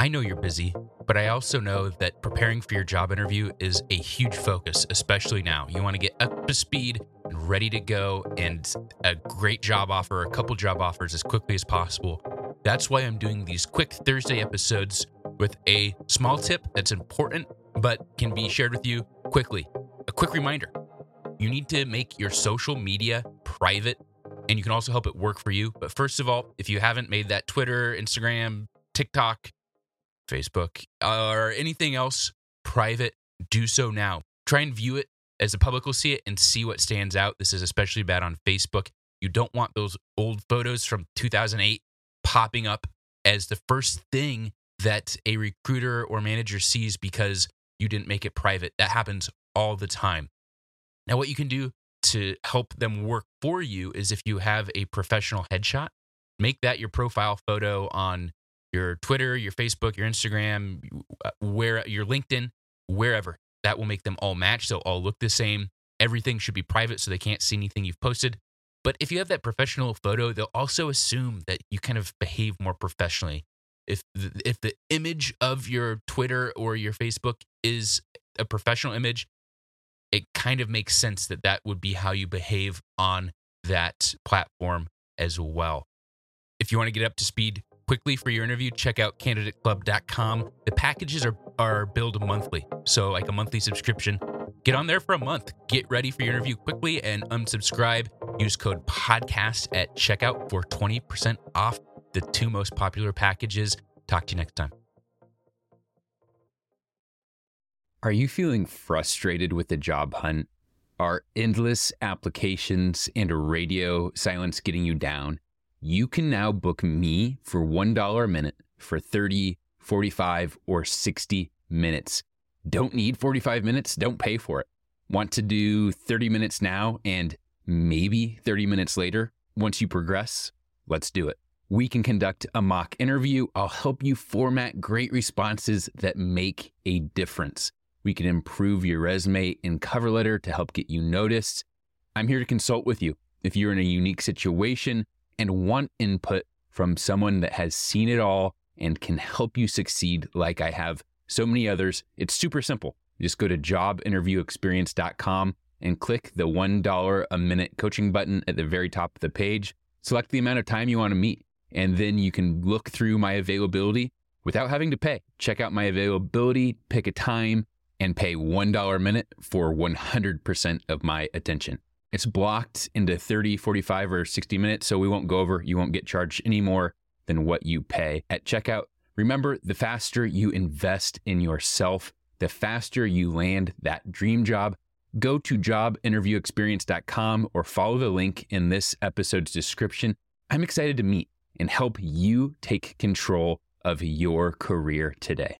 I know you're busy, but I also know that preparing for your job interview is a huge focus, especially now. You want to get up to speed and ready to go and a great job offer, a couple job offers as quickly as possible. That's why I'm doing these quick Thursday episodes with a small tip that's important but can be shared with you quickly. A quick reminder you need to make your social media private and you can also help it work for you. But first of all, if you haven't made that Twitter, Instagram, TikTok, Facebook, or anything else private, do so now. Try and view it as the public will see it and see what stands out. This is especially bad on Facebook. You don't want those old photos from 2008 popping up as the first thing that a recruiter or manager sees because you didn't make it private. That happens all the time. Now, what you can do to help them work for you is if you have a professional headshot, make that your profile photo on your Twitter, your Facebook, your Instagram, uh, where your LinkedIn, wherever. That will make them all match. They'll all look the same. Everything should be private so they can't see anything you've posted. But if you have that professional photo, they'll also assume that you kind of behave more professionally. If the, if the image of your Twitter or your Facebook is a professional image, it kind of makes sense that that would be how you behave on that platform as well. If you want to get up to speed quickly for your interview, check out candidateclub.com. The packages are, are billed monthly, so like a monthly subscription. Get on there for a month. Get ready for your interview quickly and unsubscribe. Use code podcast at checkout for 20% off the two most popular packages. Talk to you next time. Are you feeling frustrated with the job hunt? Are endless applications and radio silence getting you down? You can now book me for $1 a minute for 30, 45, or 60 minutes. Don't need 45 minutes? Don't pay for it. Want to do 30 minutes now and maybe 30 minutes later? Once you progress, let's do it. We can conduct a mock interview. I'll help you format great responses that make a difference. We can improve your resume and cover letter to help get you noticed. I'm here to consult with you. If you're in a unique situation, and want input from someone that has seen it all and can help you succeed like I have so many others, it's super simple. just go to jobinterviewexperience.com and click the $1 a minute coaching button at the very top of the page. Select the amount of time you want to meet, and then you can look through my availability without having to pay. Check out my availability, pick a time, and pay $1 a minute for 100% of my attention. It's blocked into 30, 45, or 60 minutes, so we won't go over. You won't get charged any more than what you pay at checkout. Remember, the faster you invest in yourself, the faster you land that dream job. Go to jobinterviewexperience.com or follow the link in this episode's description. I'm excited to meet and help you take control of your career today.